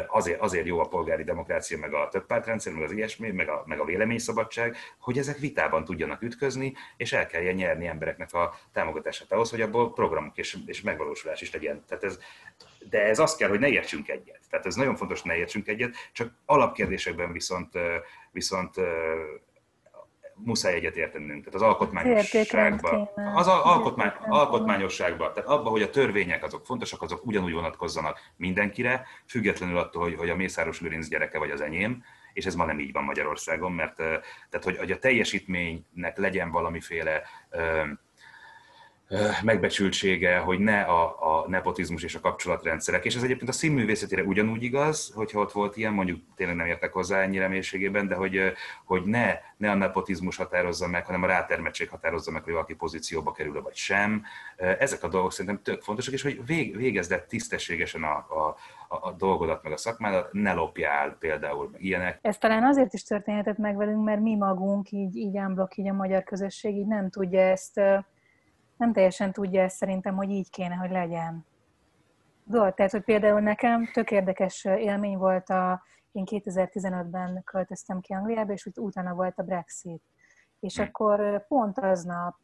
Azért, azért jó a polgári demokrácia, meg a többpártrendszer, meg az ilyesmi, meg a, meg a véleményszabadság, hogy ezek vitában tudjanak ütközni, és el kelljen nyerni embereknek a támogatását ahhoz, hogy abból programok és, és megvalósulás is legyen. Tehát ez, de ez azt kell, hogy ne értsünk egyet. Tehát ez nagyon fontos, hogy ne értsünk egyet, csak alapkérdésekben viszont, viszont muszáj egyet értenünk. Tehát az alkotmányosságban, az alkotmány, alkotmányosságban, tehát abban, hogy a törvények azok fontosak, azok ugyanúgy vonatkozzanak mindenkire, függetlenül attól, hogy, hogy a Mészáros Lőrinc gyereke vagy az enyém, és ez ma nem így van Magyarországon, mert tehát, hogy, hogy a teljesítménynek legyen valamiféle megbecsültsége, hogy ne a, a nepotizmus és a kapcsolatrendszerek. És ez egyébként a színművészetére ugyanúgy igaz, hogyha ott volt ilyen, mondjuk tényleg nem értek hozzá ennyi remélségében, de hogy, hogy ne, ne a nepotizmus határozza meg, hanem a rátermettség határozza meg, hogy valaki pozícióba kerül vagy sem. Ezek a dolgok szerintem tök fontosak, és hogy vég, végezd tisztességesen a, a, a dolgodat, meg a szakmádat, ne lopjál például meg ilyenek. Ez talán azért is történhetett meg velünk, mert mi magunk, így, így ámblok, így a magyar közösség így nem tudja ezt nem teljesen tudja ezt szerintem, hogy így kéne, hogy legyen. Tudod, tehát, hogy például nekem tök érdekes élmény volt, a, én 2015-ben költöztem ki Angliába, és utána volt a Brexit. És hm. akkor pont aznap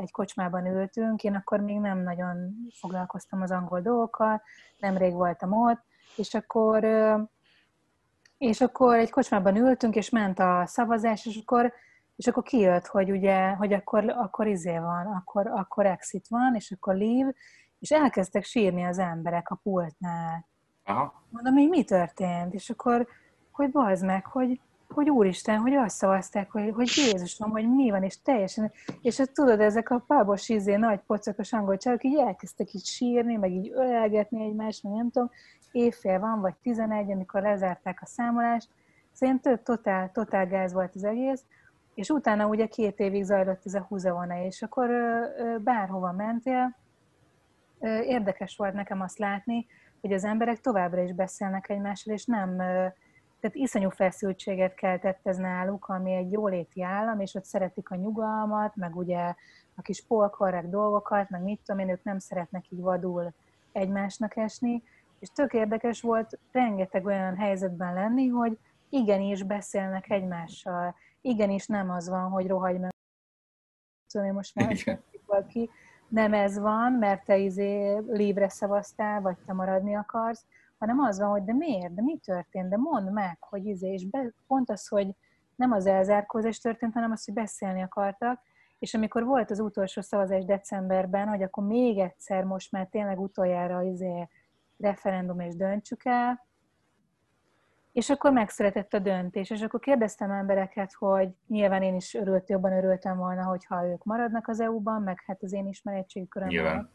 egy kocsmában ültünk, én akkor még nem nagyon foglalkoztam az angol dolgokkal, nemrég voltam ott, és akkor, és akkor egy kocsmában ültünk, és ment a szavazás, és akkor és akkor kijött, hogy ugye, hogy akkor, akkor izé van, akkor, akkor exit van, és akkor leave, és elkezdtek sírni az emberek a pultnál. Aha. Mondom, hogy mi történt? És akkor, hogy bazd meg, hogy, hogy úristen, hogy azt szavazták, hogy, hogy Jézusom, hogy mi van, és teljesen, és hát tudod, ezek a pábos izé, nagy pocakos angol csávok így elkezdtek így sírni, meg így ölelgetni egymást, meg nem tudom, évfél van, vagy 11, amikor lezárták a számolást, szerintem totál, totál gáz volt az egész, és utána ugye két évig zajlott ez a húzavona, és akkor bárhova mentél, érdekes volt nekem azt látni, hogy az emberek továbbra is beszélnek egymással, és nem, tehát iszonyú feszültséget keltett ez náluk, ami egy jóléti állam, és ott szeretik a nyugalmat, meg ugye a kis polkorrek dolgokat, meg mit tudom én, ők nem szeretnek így vadul egymásnak esni, és tök érdekes volt rengeteg olyan helyzetben lenni, hogy igenis beszélnek egymással, igenis nem az van, hogy rohagy meg, én most már valaki, nem ez van, mert te izé livre szavaztál, vagy te maradni akarsz, hanem az van, hogy de miért, de mi történt, de mondd meg, hogy izé, és be, pont az, hogy nem az elzárkózás történt, hanem az, hogy beszélni akartak, és amikor volt az utolsó szavazás decemberben, hogy akkor még egyszer most már tényleg utoljára izé referendum és döntsük el, és akkor megszületett a döntés, és akkor kérdeztem embereket, hogy nyilván én is örült, jobban örültem volna, hogyha ők maradnak az EU-ban, meg hát az én ismeretségi körömben.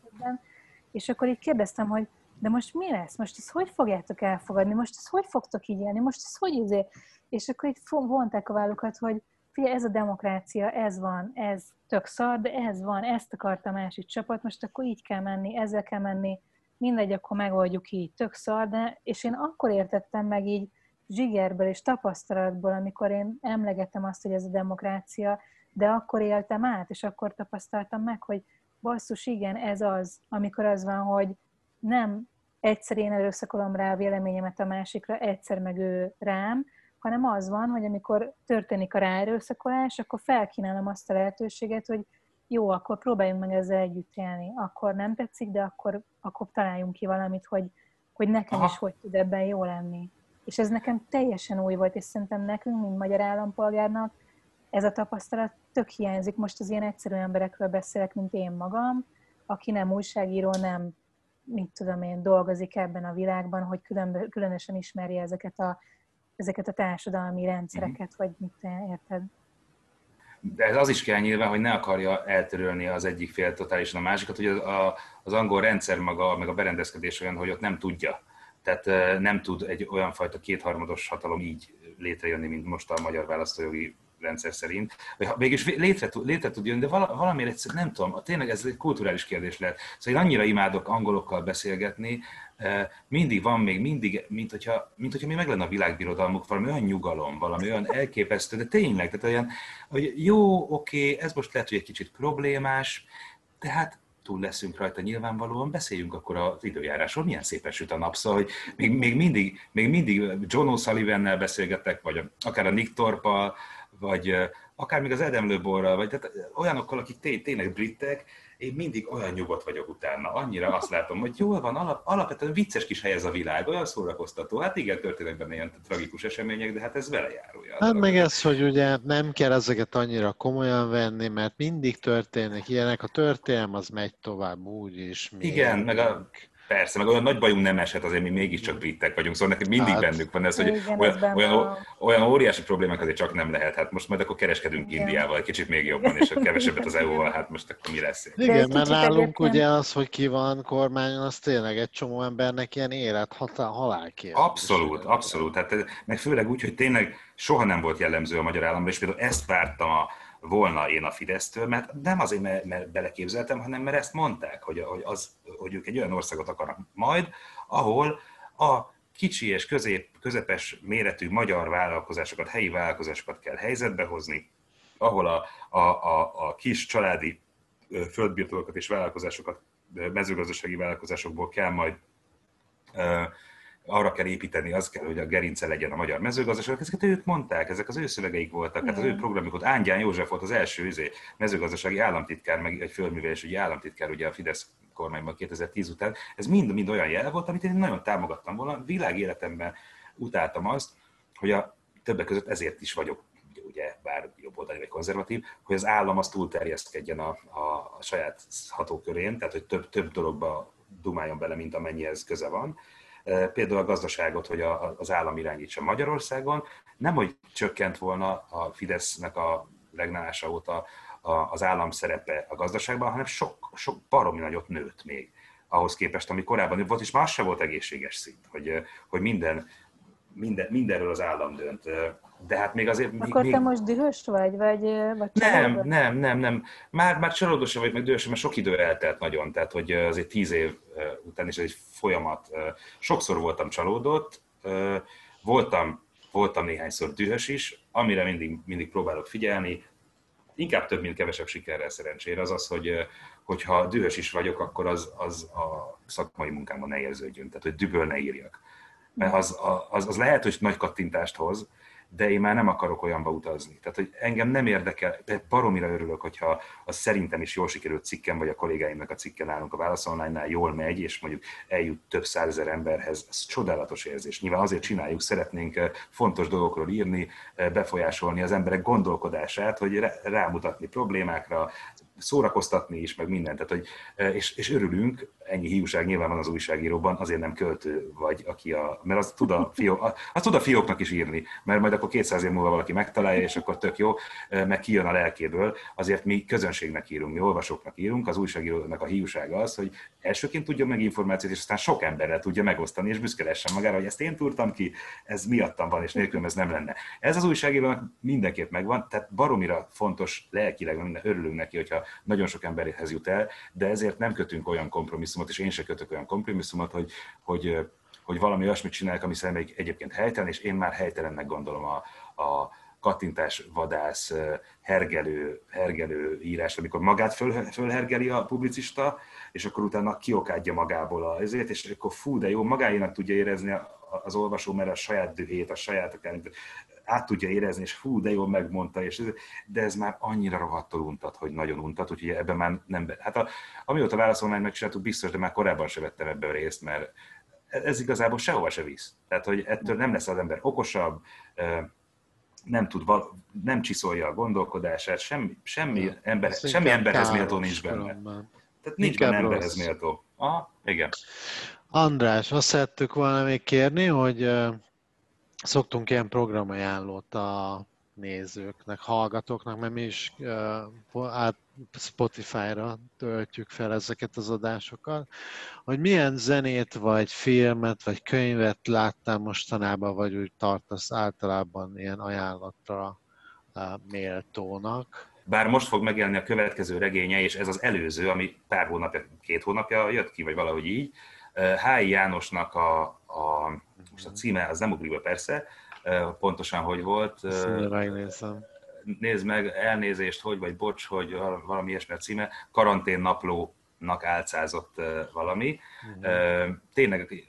És akkor így kérdeztem, hogy de most mi lesz? Most ezt hogy fogjátok elfogadni? Most ezt hogy fogtok így élni? Most ezt hogy izé? És akkor így vonták a vállukat, hogy figyelj, ez a demokrácia, ez van, ez tök szar, de ez van, ezt akarta a másik csapat, most akkor így kell menni, ezzel kell menni, mindegy, akkor megoldjuk így, tök szar, de, és én akkor értettem meg így zsigerből és tapasztalatból, amikor én emlegettem azt, hogy ez a demokrácia, de akkor éltem át, és akkor tapasztaltam meg, hogy basszus, igen, ez az, amikor az van, hogy nem egyszer én erőszakolom rá a véleményemet a másikra, egyszer meg ő rám, hanem az van, hogy amikor történik a ráerőszakolás, akkor felkínálom azt a lehetőséget, hogy jó, akkor próbáljunk meg ezzel együtt élni. Akkor nem tetszik, de akkor, akkor találjunk ki valamit, hogy, hogy nekem Aha. is hogy tud ebben jó lenni. És ez nekem teljesen új volt, és szerintem nekünk, mint magyar állampolgárnak, ez a tapasztalat tök hiányzik. Most az ilyen egyszerű emberekről beszélek, mint én magam, aki nem újságíró, nem, mit tudom én, dolgozik ebben a világban, hogy külön, különösen ismerje ezeket a, ezeket a társadalmi rendszereket, vagy mit te érted? De ez az is kell nyilván, hogy ne akarja eltörölni az egyik fél totálisan a másikat, hogy az, a, az angol rendszer maga, meg a berendezkedés olyan, hogy ott nem tudja tehát nem tud egy olyan fajta kétharmados hatalom így létrejönni, mint most a magyar választójogi rendszer szerint, mégis létre, létre tud jönni, de valamiért egyszer nem tudom, tényleg ez egy kulturális kérdés lehet. Szóval én annyira imádok angolokkal beszélgetni, mindig van még, mindig, mint hogyha, mint hogyha mi meg lenne a világbirodalmuk, valami olyan nyugalom, valami olyan elképesztő, de tényleg, tehát olyan, hogy jó, oké, ez most lehet, hogy egy kicsit problémás, tehát túl leszünk rajta nyilvánvalóan, beszéljünk akkor az időjárásról, milyen szépen süt a nap, szóval, hogy még, még, mindig, még mindig John O'Sullivan-nel beszélgetek, vagy akár a Nick Torpal, vagy akár még az Adam vagy tehát olyanokkal, akik té- tényleg britek, én mindig olyan nyugodt vagyok utána. Annyira azt látom, hogy jól van, alap, alapvetően vicces kis hely ez a világ, olyan szórakoztató. Hát igen, történnek benne ilyen tragikus események, de hát ez vele járulja. Hát meg ez, hogy ugye nem kell ezeket annyira komolyan venni, mert mindig történnek ilyenek, a történelem az megy tovább úgy is. Igen, meg a, Persze, meg olyan nagy bajunk nem esett, azért mi mégiscsak britek vagyunk, szóval nekünk mindig hát, bennük van ez, hogy igen, olyan, ez olyan, a... olyan óriási problémák azért csak nem lehet. Hát most majd akkor kereskedünk igen. Indiával egy kicsit még jobban, és kevesebbet az EU-val, hát most akkor mi lesz? Igen, mert nálunk ugye az, hogy ki van kormányon, az tényleg egy csomó embernek ilyen élet, halál kérdés. Abszolút, abszolút. Hát, meg főleg úgy, hogy tényleg soha nem volt jellemző a magyar államban, és például ezt vártam a, volna én a Fidesztől, mert nem azért, mert, mert beleképzeltem, hanem mert ezt mondták, hogy, hogy, az, hogy ők egy olyan országot akarnak majd, ahol a kicsi és közép, közepes méretű magyar vállalkozásokat, helyi vállalkozásokat kell helyzetbe hozni, ahol a, a, a, a kis családi földbirtokokat és vállalkozásokat, mezőgazdasági vállalkozásokból kell majd arra kell építeni, az kell, hogy a gerince legyen a magyar mezőgazdaság. Ezeket ők mondták, ezek az ő szövegeik voltak, hát az ő programjuk Ángyán József volt az első izé, mezőgazdasági államtitkár, meg egy földművelési államtitkár ugye a Fidesz kormányban 2010 után. Ez mind-mind olyan jel volt, amit én nagyon támogattam volna. Világ életemben utáltam azt, hogy a többek között ezért is vagyok ugye, bár jobboldali vagy konzervatív, hogy az állam az túlterjeszkedjen a, a, a saját hatókörén, tehát hogy több, több dologba dumáljon bele, mint amennyihez köze van például a gazdaságot, hogy az állam irányítsa Magyarországon. Nem, hogy csökkent volna a Fidesznek a regnálása óta az állam szerepe a gazdaságban, hanem sok, sok baromi nagyot nőtt még ahhoz képest, ami korábban volt, és már se volt egészséges szint, hogy, hogy minden, minden, mindenről az állam dönt. De hát még azért... Akkor még, te most dühös vagy? vagy, vagy nem, nem, nem, nem. Már, már csalódós vagy, meg dühös, mert sok idő eltelt nagyon, tehát hogy azért tíz év után is ez egy folyamat. Sokszor voltam csalódott, voltam, voltam néhányszor dühös is, amire mindig, mindig próbálok figyelni, inkább több, mint kevesebb sikerrel szerencsére, az az, hogy hogyha dühös is vagyok, akkor az, az a szakmai munkámban ne érződjön, tehát hogy düböl ne írjak. Mert az, az, az lehet, hogy nagy kattintást hoz, de én már nem akarok olyanba utazni. Tehát, hogy engem nem érdekel, de baromira örülök, hogyha a szerintem is jól sikerült cikkem, vagy a kollégáimnak a cikken nálunk a Válasz online jól megy, és mondjuk eljut több százezer emberhez, ez csodálatos érzés. Nyilván azért csináljuk, szeretnénk eh, fontos dolgokról írni, eh, befolyásolni az emberek gondolkodását, hogy rámutatni problémákra, szórakoztatni is, meg mindent. Tehát, hogy, e, és, és örülünk, ennyi hiúság nyilván van az újságíróban, azért nem költő vagy, aki a, mert az tud a, fiók, az tud a fióknak is írni, mert majd akkor 200 év múlva valaki megtalálja, és akkor tök jó, e, meg kijön a lelkéből. Azért mi közönségnek írunk, mi olvasóknak írunk, az újságírónak a hiúsága az, hogy elsőként tudja meg információt, és aztán sok emberrel tudja megosztani, és büszke magára, hogy ezt én tudtam ki, ez miattam van, és nélkül ez nem lenne. Ez az újságírónak mindenképp megvan, tehát baromira fontos lelkileg, minden örülünk neki, hogyha nagyon sok emberhez jut el, de ezért nem kötünk olyan kompromisszumot, és én se kötök olyan kompromisszumot, hogy, hogy, hogy valami olyasmit csinálják, ami szerintem egyébként helytelen, és én már helytelennek gondolom a, a kattintás, vadász, hergelő, hergelő írás, amikor magát föl, fölhergeli a publicista, és akkor utána kiokádja magából a, ezért, és akkor fú, de jó, magáénak tudja érezni az olvasó, mert a saját dühét, a saját át tudja érezni, és fú, de jól megmondta, és ez, de ez már annyira rohadtul untat, hogy nagyon untat, úgyhogy ebben már nem... Be, hát a, amióta válaszolmányt megcsináltuk, biztos, de már korábban se vettem ebben részt, mert ez igazából sehova se visz. Tehát, hogy ettől nem lesz az ember okosabb, nem tud, val- nem csiszolja a gondolkodását, semmi, semmi, ember, semmi emberhez méltó nincs benne. Különben. Tehát nincs benne emberhez méltó. Aha, igen. András, azt szerettük volna még kérni, hogy szoktunk ilyen programajánlót a nézőknek, hallgatóknak, mert mi is át Spotify-ra töltjük fel ezeket az adásokat, hogy milyen zenét, vagy filmet, vagy könyvet láttál mostanában, vagy úgy tartasz általában ilyen ajánlatra méltónak. Bár most fog megjelenni a következő regénye, és ez az előző, ami pár hónapja, két hónapja jött ki, vagy valahogy így. H.I. Jánosnak a, a most a címe az nem ugrik be persze, pontosan hogy volt. megnézem. Nézd meg, elnézést, hogy vagy bocs, hogy valami ilyesmi a címe, karantén naplónak álcázott valami. Uh-huh. Tényleg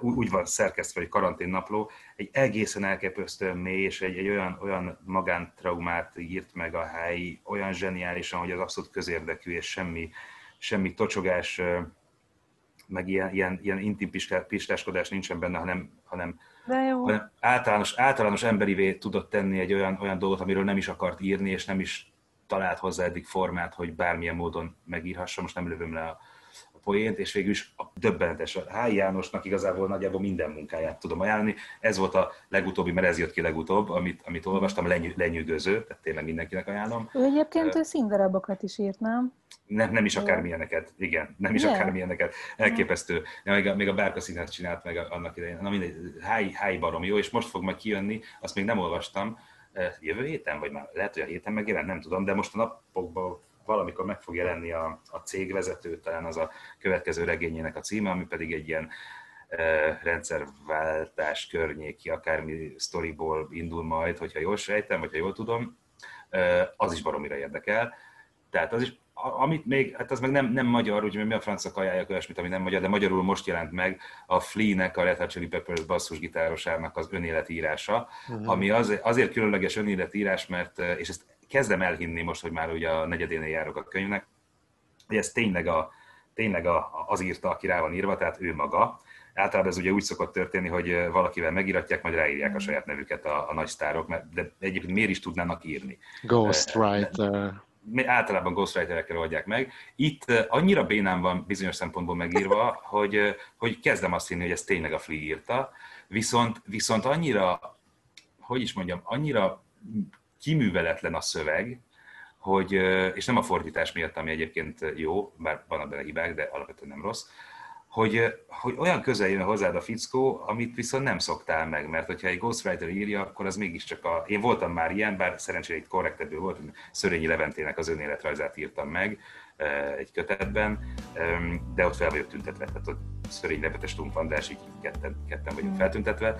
úgy van szerkesztve, hogy karantén napló, egy egészen elképesztően mély, és egy, egy olyan, olyan magántraumát írt meg a helyi, olyan zseniálisan, hogy az abszolút közérdekű, és semmi, semmi tocsogás, meg ilyen, ilyen, ilyen intim pistáskodás nincsen benne, hanem, hanem, hanem általános, általános emberivé tudott tenni egy olyan, olyan dolgot, amiről nem is akart írni, és nem is talált hozzá eddig formát, hogy bármilyen módon megírhassa. Most nem lövöm le a, poént, és végül is a döbbenetes. A H. Jánosnak igazából nagyjából minden munkáját tudom ajánlani. Ez volt a legutóbbi, mert ez jött ki legutóbb, amit, amit olvastam, lenyű, lenyűgöző, tehát tényleg mindenkinek ajánlom. Ő egyébként uh, színdarabokat is írt, nem? Nem, nem is akármilyeneket, igen, nem is yeah. akármilyeneket. Elképesztő. Ja, még, a, még a Bárka színház csinált meg annak idején. Na mindegy, háj, háj barom jó, és most fog majd kijönni, azt még nem olvastam, jövő héten, vagy már lehet, hogy a héten megjelent, nem tudom, de most a napokban valamikor meg fog jelenni a, a cégvezető, talán az a következő regényének a címe, ami pedig egy ilyen e, rendszerváltás környéki, akármi sztoriból indul majd, hogyha jól sejtem, vagy ha jól tudom, az is baromira érdekel. Tehát az is, amit még, hát az meg nem, nem magyar, úgyhogy mi a francia kajálják olyasmit, ami nem magyar, de magyarul most jelent meg a Flea-nek, a Red Hot Chili Peppers basszusgitárosának az önéletírása, uh-huh. ami az, azért különleges önéletírás, mert, és ezt kezdem elhinni most, hogy már ugye a negyedénél járok a könyvnek, hogy ez tényleg, a, tényleg a, az írta, aki rá van írva, tehát ő maga. Általában ez ugye úgy szokott történni, hogy valakivel megíratják, majd ráírják a saját nevüket a, a nagy sztárok, mert, de egyébként miért is tudnának írni? Ghostwriter. Általában ghostwriterekkel oldják meg. Itt annyira bénán van bizonyos szempontból megírva, hogy, hogy kezdem azt hinni, hogy ez tényleg a Flea írta, viszont, viszont annyira, hogy is mondjam, annyira kiműveletlen a szöveg, hogy, és nem a fordítás miatt, ami egyébként jó, bár vannak benne hibák, de alapvetően nem rossz, hogy, hogy olyan közel jön hozzád a fickó, amit viszont nem szoktál meg, mert hogyha egy ghostwriter írja, akkor az mégiscsak a... Én voltam már ilyen, bár szerencsére egy korrektebből volt, Szörényi Leventének az önéletrajzát írtam meg egy kötetben, de ott fel vagyok tüntetve, tehát ott Szörényi Levetes Tump András, így ketten, ketten vagyunk feltüntetve,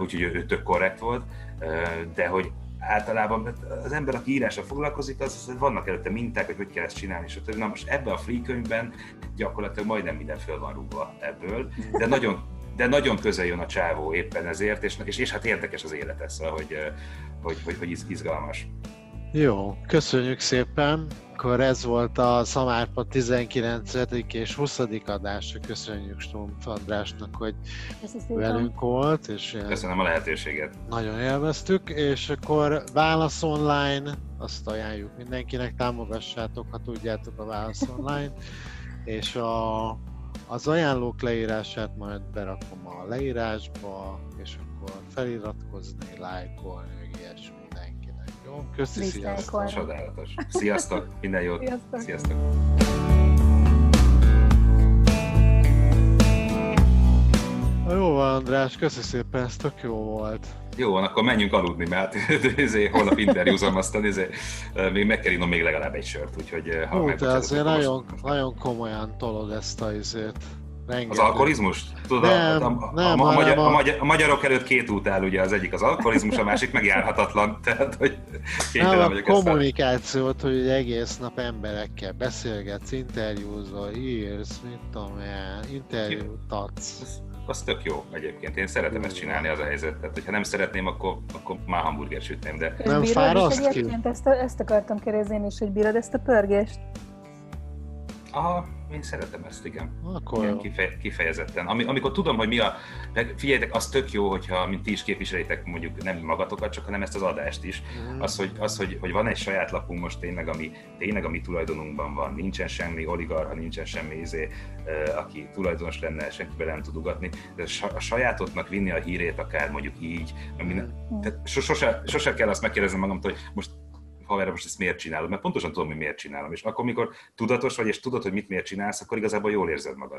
úgyhogy ő, ő tök korrekt volt, de hogy általában az ember, aki írásra foglalkozik, az, az vannak előtte minták, hogy hogy kell ezt csinálni, stb. Na most ebben a free könyvben gyakorlatilag majdnem minden föl van rúgva ebből, de nagyon de nagyon közel jön a csávó éppen ezért, és, és, és hát érdekes az élete, szóval, hogy, hogy, hogy, hogy izgalmas. Jó, köszönjük szépen. Akkor ez volt a Szamárpa 19. és 20. adása. Köszönjük Stumpf Andrásnak, hogy velünk volt. És Köszönöm a lehetőséget. Nagyon élveztük, és akkor Válasz Online, azt ajánljuk mindenkinek, támogassátok, ha tudjátok a Válasz Online, és a, az ajánlók leírását majd berakom a leírásba, és akkor feliratkozni, lájkolni, meg ilyesmi. Jó, köszi, sziasztok. Csodálatos. Sziasztok, minden jót. Sziasztok. sziasztok. Jó van, András, köszi szépen, ez tök jó volt. Jó van, akkor menjünk aludni, mert izé, holnap interjúzom, aztán izé, még meg kell innom még legalább egy sört, úgyhogy ha Hú, te azért nagyon, nagyon komolyan tolod ezt a izét. Rengeteg. Az alkoholizmus? Tudod, nem, a, a, nem, a, a, magyar, a, magyar, a magyarok előtt két út áll, ugye az egyik az alkoholizmus, a másik meg járhatatlan. Tehát, hogy nem, a kommunikációt, hogy egész nap emberekkel beszélgetsz, interjúzol, írsz, mit tudom én, interjút adsz. Az, az tök jó egyébként. Én szeretem ezt csinálni, az a helyzet. Tehát, hogyha nem szeretném, akkor, akkor már hamburger sütném, de... Nem fáraszt ki? Ezt, ezt akartam kérdezni én is, hogy bírod ezt a pörgést? Aha, én szeretem ezt, igen. Akkor igen, kife, kifejezetten. Ami, amikor tudom, hogy mi a... Figyeljetek, az tök jó, hogyha, mint ti is képviselitek mondjuk nem magatokat, csak hanem ezt az adást is. Mm. Az, hogy, az hogy, hogy, van egy saját lapunk most tényleg, ami tényleg a mi tulajdonunkban van. Nincsen semmi oligarha, nincsen semmi izé, aki tulajdonos lenne, senkibe nem tud ugatni. De a sajátotnak vinni a hírét akár mondjuk így, minden, mm. tehát sose, sose kell azt megkérdezni magamtól, hogy most haverra most ezt miért csinálod, mert pontosan tudom, hogy miért csinálom. És akkor, mikor tudatos vagy, és tudod, hogy mit miért csinálsz, akkor igazából jól érzed magad.